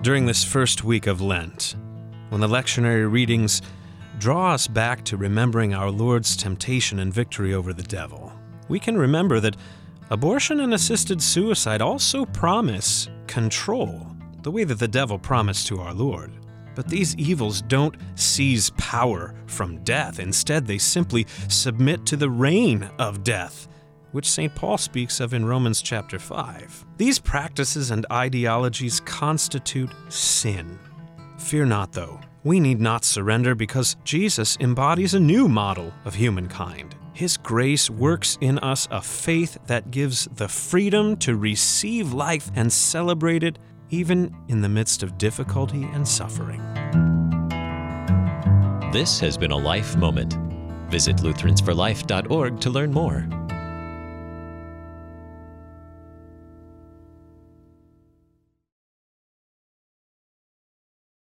During this first week of Lent, when the lectionary readings draw us back to remembering our Lord's temptation and victory over the devil, we can remember that abortion and assisted suicide also promise control, the way that the devil promised to our Lord. But these evils don't seize power from death. Instead, they simply submit to the reign of death, which St. Paul speaks of in Romans chapter 5. These practices and ideologies constitute sin. Fear not, though. We need not surrender because Jesus embodies a new model of humankind. His grace works in us a faith that gives the freedom to receive life and celebrate it even in the midst of difficulty and suffering. This has been a Life Moment. Visit Lutheransforlife.org to learn more.